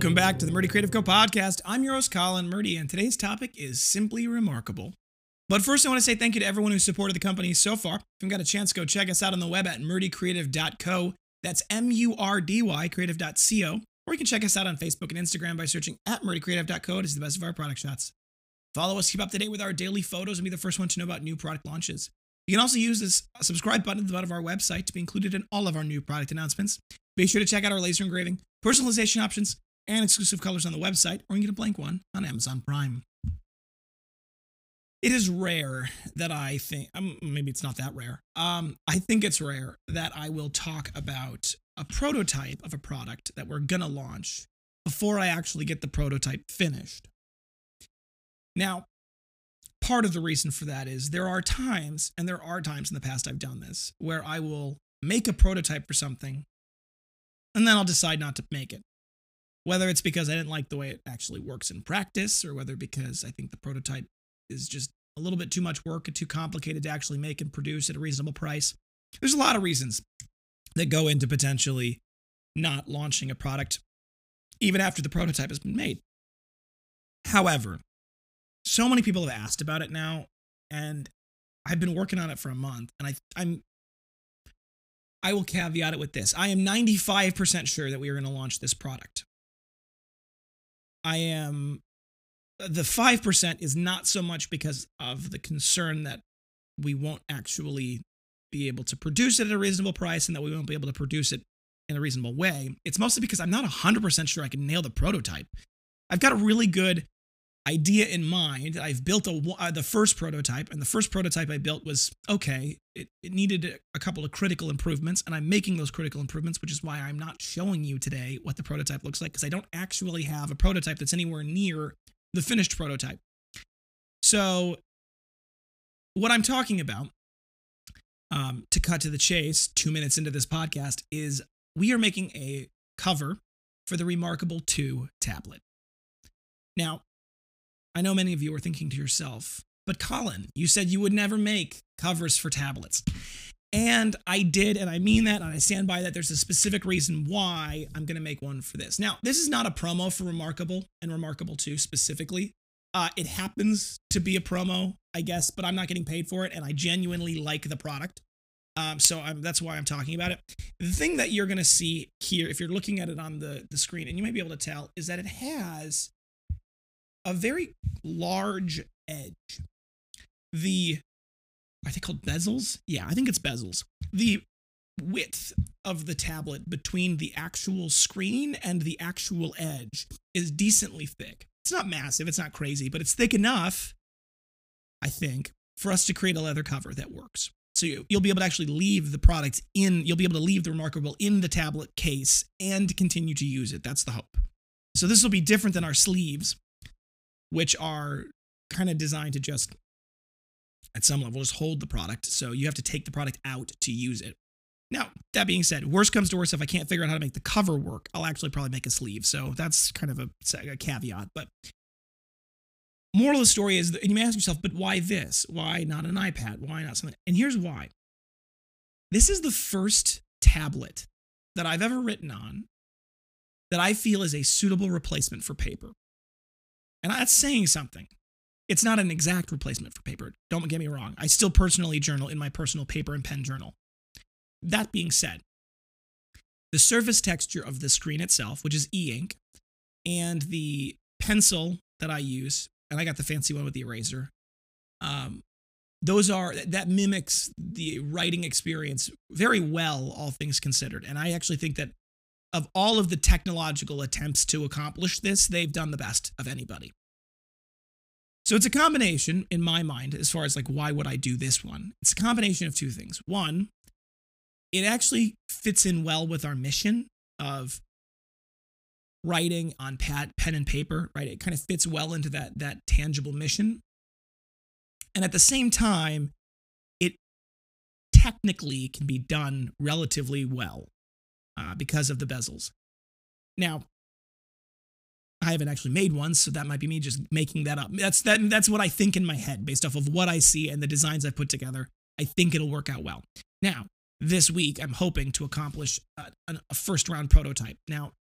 Welcome back to the Murdy Creative Co podcast. I'm your host, Colin Murdy, and today's topic is simply remarkable. But first, I want to say thank you to everyone who supported the company so far. If you've got a chance, go check us out on the web at murdycreative.co. That's M U R D Y creative.co. Or you can check us out on Facebook and Instagram by searching at murdycreative.co to see the best of our product shots. Follow us, keep up to date with our daily photos, and be the first one to know about new product launches. You can also use this uh, subscribe button at the bottom of our website to be included in all of our new product announcements. Be sure to check out our laser engraving, personalization options, and exclusive colors on the website, or you can get a blank one on Amazon Prime. It is rare that I think, um, maybe it's not that rare. Um, I think it's rare that I will talk about a prototype of a product that we're going to launch before I actually get the prototype finished. Now, part of the reason for that is there are times, and there are times in the past I've done this, where I will make a prototype for something and then I'll decide not to make it. Whether it's because I didn't like the way it actually works in practice, or whether because I think the prototype is just a little bit too much work and too complicated to actually make and produce at a reasonable price. There's a lot of reasons that go into potentially not launching a product even after the prototype has been made. However, so many people have asked about it now, and I've been working on it for a month, and I, I'm I will caveat it with this. I am 95% sure that we are going to launch this product. I am the 5% is not so much because of the concern that we won't actually be able to produce it at a reasonable price and that we won't be able to produce it in a reasonable way. It's mostly because I'm not 100% sure I can nail the prototype. I've got a really good idea in mind. I've built a uh, the first prototype, and the first prototype I built was okay. It, it needed a couple of critical improvements, and I'm making those critical improvements, which is why I'm not showing you today what the prototype looks like because I don't actually have a prototype that's anywhere near the finished prototype. So, what I'm talking about, um, to cut to the chase, two minutes into this podcast, is we are making a cover for the Remarkable 2 tablet. Now, I know many of you are thinking to yourself, but Colin, you said you would never make covers for tablets. And I did, and I mean that, and I stand by that. There's a specific reason why I'm going to make one for this. Now, this is not a promo for Remarkable and Remarkable 2 specifically. Uh, it happens to be a promo, I guess, but I'm not getting paid for it, and I genuinely like the product. Um, so I'm, that's why I'm talking about it. The thing that you're going to see here, if you're looking at it on the, the screen, and you may be able to tell, is that it has a very large edge. The are they called bezels? Yeah, I think it's bezels. The width of the tablet between the actual screen and the actual edge is decently thick. It's not massive, it's not crazy, but it's thick enough, I think, for us to create a leather cover that works. So you, will be able to actually leave the product in, you'll be able to leave the Remarkable in the tablet case and continue to use it. That's the hope. So this will be different than our sleeves, which are kind of designed to just, at some level, just hold the product. So you have to take the product out to use it. Now, that being said, worst comes to worst, if I can't figure out how to make the cover work, I'll actually probably make a sleeve. So that's kind of a, a caveat. But moral of the story is, and you may ask yourself, but why this? Why not an iPad? Why not something? And here's why. This is the first tablet that I've ever written on that I feel is a suitable replacement for paper. And that's saying something. It's not an exact replacement for paper. Don't get me wrong. I still personally journal in my personal paper and pen journal. That being said, the surface texture of the screen itself, which is e ink, and the pencil that I use, and I got the fancy one with the eraser, um, those are that mimics the writing experience very well, all things considered. And I actually think that of all of the technological attempts to accomplish this, they've done the best of anybody. So it's a combination in my mind as far as like why would I do this one? It's a combination of two things. One, it actually fits in well with our mission of writing on pad, pen and paper, right? It kind of fits well into that that tangible mission. And at the same time, it technically can be done relatively well uh, because of the bezels. Now, I haven't actually made one, so that might be me just making that up. That's that, that's what I think in my head based off of what I see and the designs I've put together. I think it'll work out well. Now, this week, I'm hoping to accomplish a, a first round prototype. Now,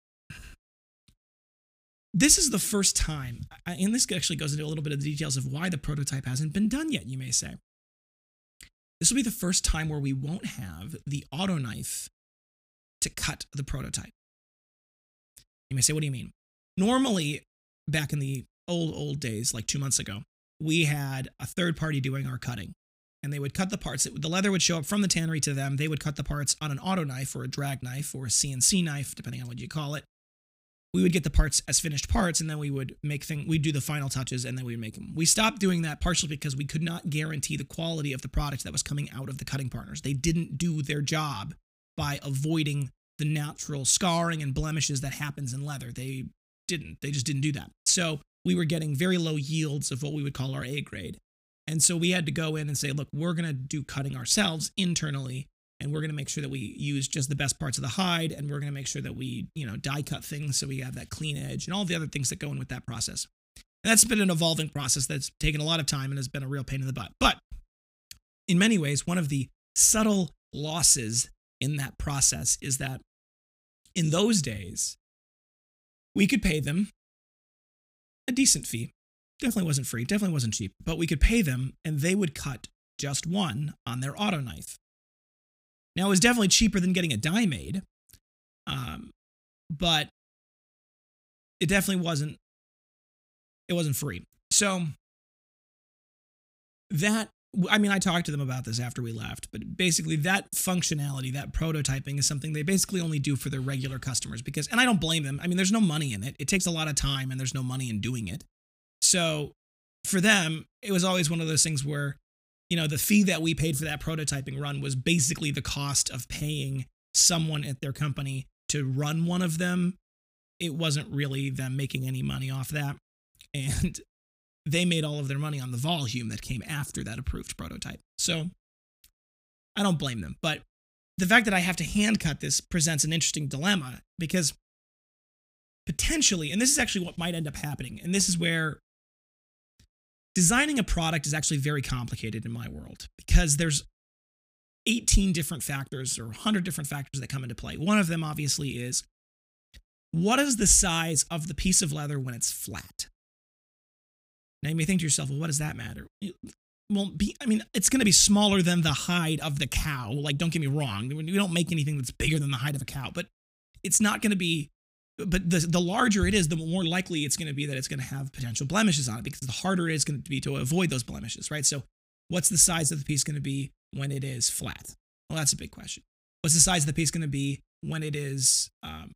this is the first time, and this actually goes into a little bit of the details of why the prototype hasn't been done yet, you may say. This will be the first time where we won't have the auto knife to cut the prototype. You may say, what do you mean? Normally, back in the old, old days, like two months ago, we had a third party doing our cutting and they would cut the parts. The leather would show up from the tannery to them. They would cut the parts on an auto knife or a drag knife or a CNC knife, depending on what you call it. We would get the parts as finished parts, and then we would make thing. We'd do the final touches, and then we'd make them. We stopped doing that partially because we could not guarantee the quality of the product that was coming out of the cutting partners. They didn't do their job by avoiding the natural scarring and blemishes that happens in leather. They didn't. They just didn't do that. So we were getting very low yields of what we would call our A grade. And so we had to go in and say, look, we're going to do cutting ourselves internally and we're going to make sure that we use just the best parts of the hide and we're going to make sure that we, you know, die cut things so we have that clean edge and all the other things that go in with that process. And that's been an evolving process that's taken a lot of time and has been a real pain in the butt. But in many ways, one of the subtle losses in that process is that in those days, we could pay them a decent fee Definitely wasn't free, definitely wasn't cheap, but we could pay them and they would cut just one on their auto knife. Now, it was definitely cheaper than getting a die made, um, but it definitely wasn't it wasn't free. So that I mean, I talked to them about this after we left, but basically that functionality, that prototyping is something they basically only do for their regular customers because, and I don't blame them. I mean, there's no money in it. It takes a lot of time and there's no money in doing it. So for them, it was always one of those things where, you know, the fee that we paid for that prototyping run was basically the cost of paying someone at their company to run one of them. It wasn't really them making any money off that. And they made all of their money on the volume that came after that approved prototype. So I don't blame them. But the fact that I have to hand cut this presents an interesting dilemma because potentially, and this is actually what might end up happening, and this is where designing a product is actually very complicated in my world because there's 18 different factors or 100 different factors that come into play. One of them, obviously, is what is the size of the piece of leather when it's flat? Now, you may think to yourself, well, what does that matter? Well, be, I mean, it's going to be smaller than the hide of the cow. Like, don't get me wrong. We don't make anything that's bigger than the hide of a cow, but it's not going to be but the, the larger it is, the more likely it's going to be that it's going to have potential blemishes on it because the harder it is going to be to avoid those blemishes, right? So, what's the size of the piece going to be when it is flat? Well, that's a big question. What's the size of the piece going to be when it is, um,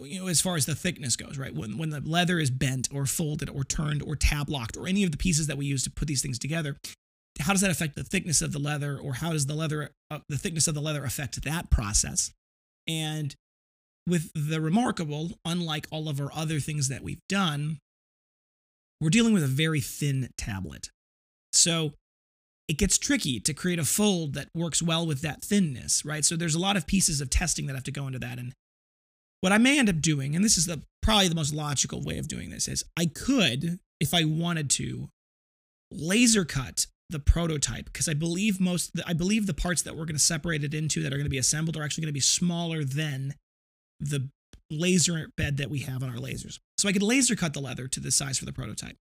you know, as far as the thickness goes, right? When, when the leather is bent or folded or turned or tab locked or any of the pieces that we use to put these things together, how does that affect the thickness of the leather or how does the leather, uh, the thickness of the leather affect that process? And with the remarkable, unlike all of our other things that we've done, we're dealing with a very thin tablet. So it gets tricky to create a fold that works well with that thinness, right? So there's a lot of pieces of testing that have to go into that. And what I may end up doing, and this is the probably the most logical way of doing this, is I could, if I wanted to, laser cut the prototype because I believe most I believe the parts that we're going to separate it into that are going to be assembled are actually going to be smaller than the laser bed that we have on our lasers. So I could laser cut the leather to the size for the prototype.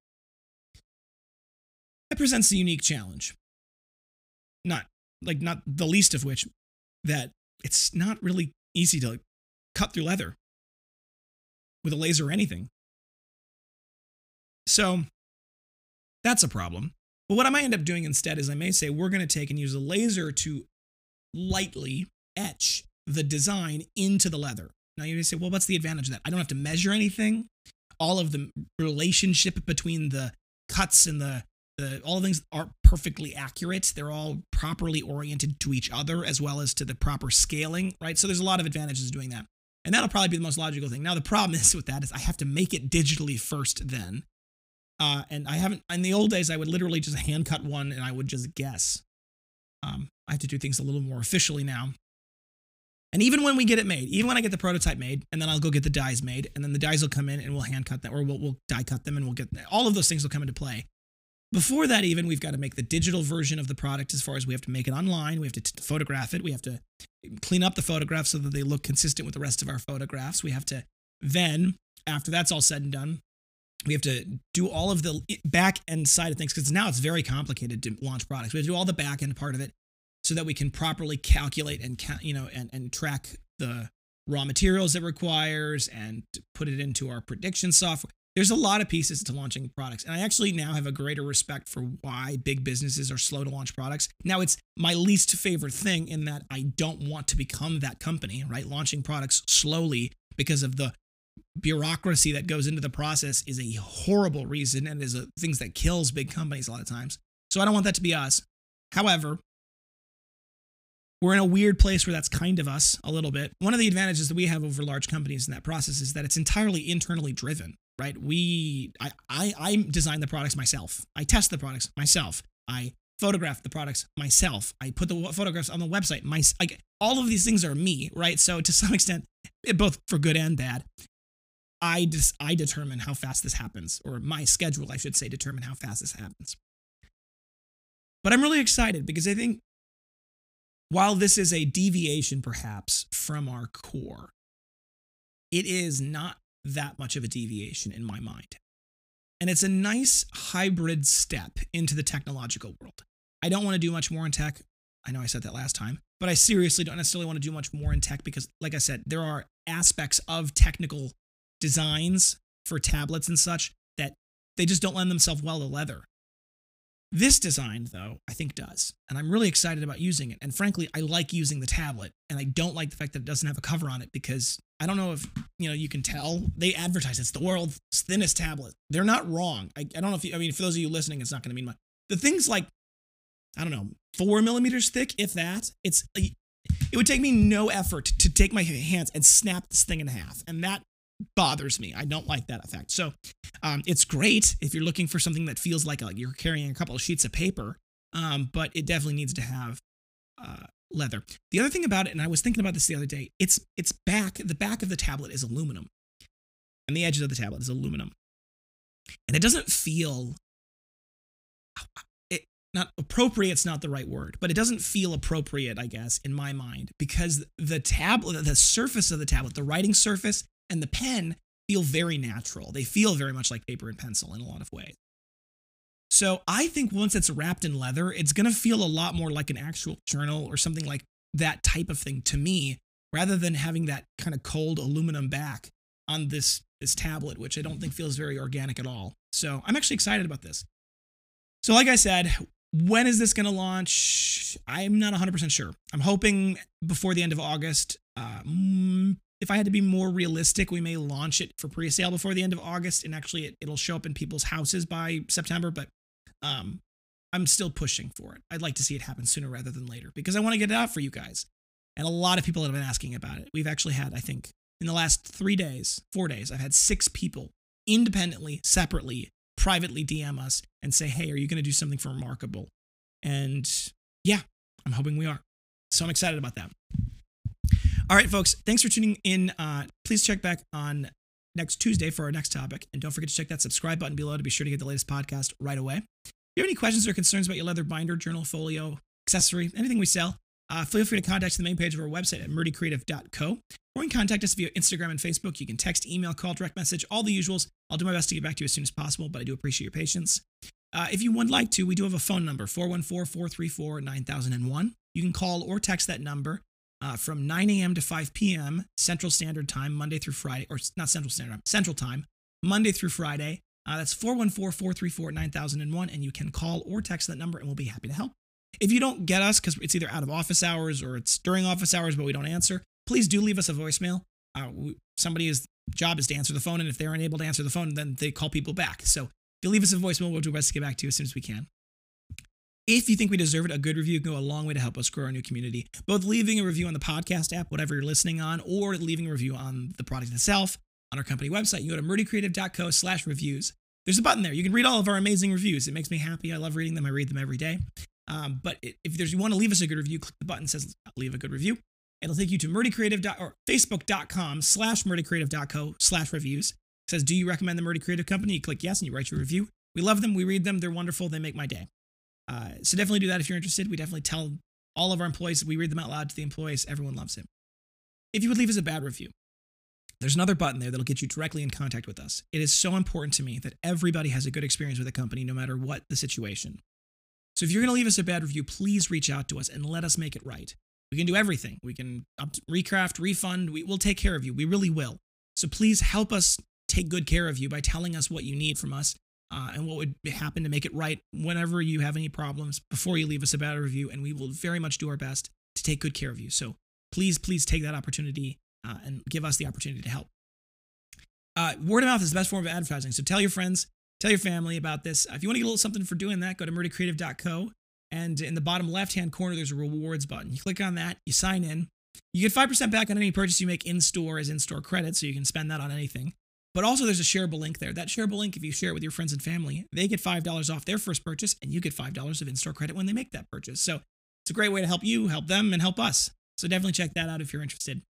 That presents a unique challenge. Not like not the least of which that it's not really easy to cut through leather with a laser or anything. So that's a problem. But what I might end up doing instead is I may say we're going to take and use a laser to lightly etch the design into the leather. Now you may say, well, what's the advantage of that? I don't have to measure anything. All of the relationship between the cuts and the, the all things are perfectly accurate. They're all properly oriented to each other as well as to the proper scaling, right? So there's a lot of advantages doing that. And that'll probably be the most logical thing. Now the problem is with that is I have to make it digitally first then. Uh, and I haven't in the old days I would literally just hand cut one and I would just guess. Um, I have to do things a little more officially now. And even when we get it made, even when I get the prototype made, and then I'll go get the dies made, and then the dies will come in and we'll hand cut them, or we'll, we'll die cut them, and we'll get all of those things will come into play. Before that, even we've got to make the digital version of the product. As far as we have to make it online, we have to t- photograph it, we have to clean up the photographs so that they look consistent with the rest of our photographs. We have to then after that's all said and done, we have to do all of the back end side of things because now it's very complicated to launch products. We have to do all the back end part of it so that we can properly calculate and you know and and track the raw materials it requires and put it into our prediction software. There's a lot of pieces to launching products. And I actually now have a greater respect for why big businesses are slow to launch products. Now, it's my least favorite thing in that I don't want to become that company, right? Launching products slowly because of the bureaucracy that goes into the process is a horrible reason and is a, things that kills big companies a lot of times. So I don't want that to be us. However, we're in a weird place where that's kind of us a little bit. One of the advantages that we have over large companies in that process is that it's entirely internally driven, right? We, I, I, I design the products myself. I test the products myself. I photograph the products myself. I put the photographs on the website. My, like, all of these things are me, right? So to some extent, eh, both for good and bad, I just I determine how fast this happens, or my schedule, I should say, determine how fast this happens. But I'm really excited because I think while this is a deviation perhaps from our core, it is not that much of a deviation in my mind. And it's a nice hybrid step into the technological world. I don't want to do much more in tech. I know I said that last time, but I seriously don't necessarily want to do much more in tech because, like I said, there are aspects of technical designs for tablets and such that they just don't lend themselves well to leather. This design, though, I think does. And I'm really excited about using it. And frankly, I like using the tablet. And I don't like the fact that it doesn't have a cover on it because I don't know if, you know, you can tell. They advertise it's the world's thinnest tablet. They're not wrong. I, I don't know if you, I mean, for those of you listening, it's not going to mean much. The thing's like, I don't know, four millimeters thick, if that. It's, it would take me no effort to take my hands and snap this thing in half. And that bothers me. I don't like that effect. So um, it's great if you're looking for something that feels like a, you're carrying a couple of sheets of paper, um, but it definitely needs to have uh, leather. The other thing about it, and I was thinking about this the other day, it's it's back. The back of the tablet is aluminum, and the edges of the tablet is aluminum, and it doesn't feel. It, not appropriate. It's not the right word, but it doesn't feel appropriate, I guess, in my mind, because the tablet, the surface of the tablet, the writing surface and the pen feel very natural. They feel very much like paper and pencil in a lot of ways. So I think once it's wrapped in leather, it's going to feel a lot more like an actual journal or something like that type of thing to me, rather than having that kind of cold aluminum back on this this tablet, which I don't think feels very organic at all. So I'm actually excited about this. So like I said, when is this going to launch? I'm not 100% sure. I'm hoping before the end of August, uh, if I had to be more realistic, we may launch it for pre-sale before the end of August, and actually it, it'll show up in people's houses by September. But um, I'm still pushing for it. I'd like to see it happen sooner rather than later because I want to get it out for you guys. And a lot of people have been asking about it. We've actually had, I think, in the last three days, four days, I've had six people independently, separately, privately DM us and say, "Hey, are you going to do something for Remarkable?" And yeah, I'm hoping we are. So I'm excited about that. All right, folks, thanks for tuning in. Uh, please check back on next Tuesday for our next topic. And don't forget to check that subscribe button below to be sure to get the latest podcast right away. If you have any questions or concerns about your leather binder, journal, folio, accessory, anything we sell, uh, feel free to contact the main page of our website at murdycreative.co. Or you can contact us via Instagram and Facebook. You can text, email, call, direct message, all the usuals. I'll do my best to get back to you as soon as possible, but I do appreciate your patience. Uh, if you would like to, we do have a phone number, 414 434 9001. You can call or text that number uh, from 9 a.m. to 5 p.m. Central Standard Time, Monday through Friday, or not Central Standard Time, Central Time, Monday through Friday. Uh, that's 414 434 9001, and you can call or text that number, and we'll be happy to help. If you don't get us because it's either out of office hours or it's during office hours, but we don't answer, please do leave us a voicemail. Uh, somebody's job is to answer the phone, and if they're unable to answer the phone, then they call people back. So if you leave us a voicemail, we'll do our best to get back to you as soon as we can. If you think we deserve it, a good review can go a long way to help us grow our new community. Both leaving a review on the podcast app, whatever you're listening on, or leaving a review on the product itself on our company website. You go to murdycreative.co slash reviews. There's a button there. You can read all of our amazing reviews. It makes me happy. I love reading them. I read them every day. Um, but if there's you want to leave us a good review, click the button that says leave a good review. It'll take you to murdycreative or facebook.com slash murdycreative.co slash reviews. It says, do you recommend the Murdy Creative Company? You click yes and you write your review. We love them. We read them. They're wonderful. They make my day. Uh, so definitely do that if you're interested. We definitely tell all of our employees, we read them out loud to the employees. Everyone loves it. If you would leave us a bad review, there's another button there that'll get you directly in contact with us. It is so important to me that everybody has a good experience with a company, no matter what the situation. So if you're going to leave us a bad review, please reach out to us and let us make it right. We can do everything. We can up, recraft, refund. We, will take care of you. We really will. So please help us take good care of you by telling us what you need from us uh, and what would happen to make it right whenever you have any problems before you leave us a bad review. And we will very much do our best to take good care of you. So please, please take that opportunity uh, and give us the opportunity to help. Uh, word of mouth is the best form of advertising. So tell your friends, tell your family about this. If you want to get a little something for doing that, go to murdycreative.co. And in the bottom left hand corner, there's a rewards button. You click on that, you sign in. You get 5% back on any purchase you make in store as in store credit, so you can spend that on anything. But also, there's a shareable link there. That shareable link, if you share it with your friends and family, they get $5 off their first purchase, and you get $5 of in store credit when they make that purchase. So it's a great way to help you, help them, and help us. So definitely check that out if you're interested. If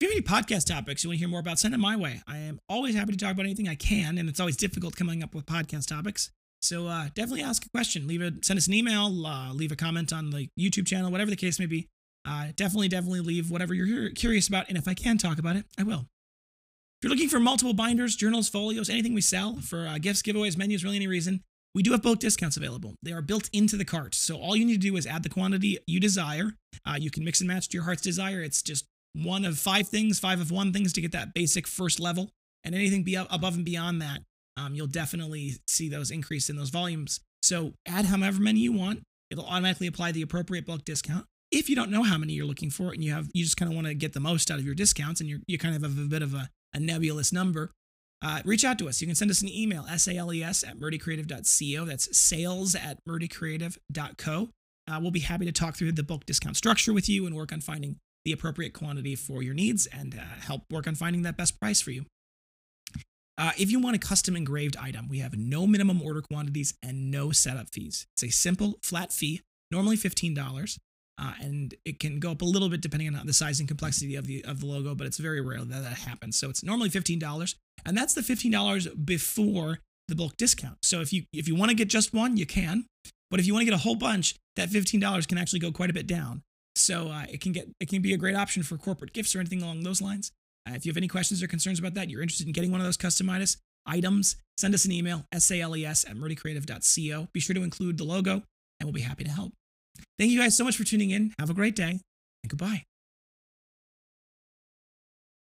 you have any podcast topics you want to hear more about, send them my way. I am always happy to talk about anything I can, and it's always difficult coming up with podcast topics. So uh, definitely ask a question. Leave a send us an email. Uh, leave a comment on the YouTube channel, whatever the case may be. Uh, definitely, definitely leave whatever you're curious about, and if I can talk about it, I will. If you're looking for multiple binders, journals, folios, anything we sell for uh, gifts, giveaways, menus, really any reason, we do have bulk discounts available. They are built into the cart. So all you need to do is add the quantity you desire. Uh, you can mix and match to your heart's desire. It's just one of five things, five of one things to get that basic first level. And anything be above and beyond that, um, you'll definitely see those increase in those volumes. So add however many you want. It'll automatically apply the appropriate bulk discount. If you don't know how many you're looking for and you have you just kind of want to get the most out of your discounts and you're you kind of have a bit of a, a nebulous number, uh, reach out to us. You can send us an email, sales at murdycreative.co. That's sales at murdycreative.co. Uh, we'll be happy to talk through the bulk discount structure with you and work on finding the appropriate quantity for your needs and uh, help work on finding that best price for you. Uh, if you want a custom engraved item, we have no minimum order quantities and no setup fees. It's a simple flat fee, normally $15, uh, and it can go up a little bit depending on the size and complexity of the of the logo, but it's very rare that that happens. So it's normally $15, and that's the $15 before the bulk discount. So if you if you want to get just one, you can, but if you want to get a whole bunch, that $15 can actually go quite a bit down. So uh, it can get it can be a great option for corporate gifts or anything along those lines. Uh, if you have any questions or concerns about that, you're interested in getting one of those customized items, send us an email, sales at murdycreative.co. Be sure to include the logo, and we'll be happy to help. Thank you guys so much for tuning in. Have a great day, and goodbye.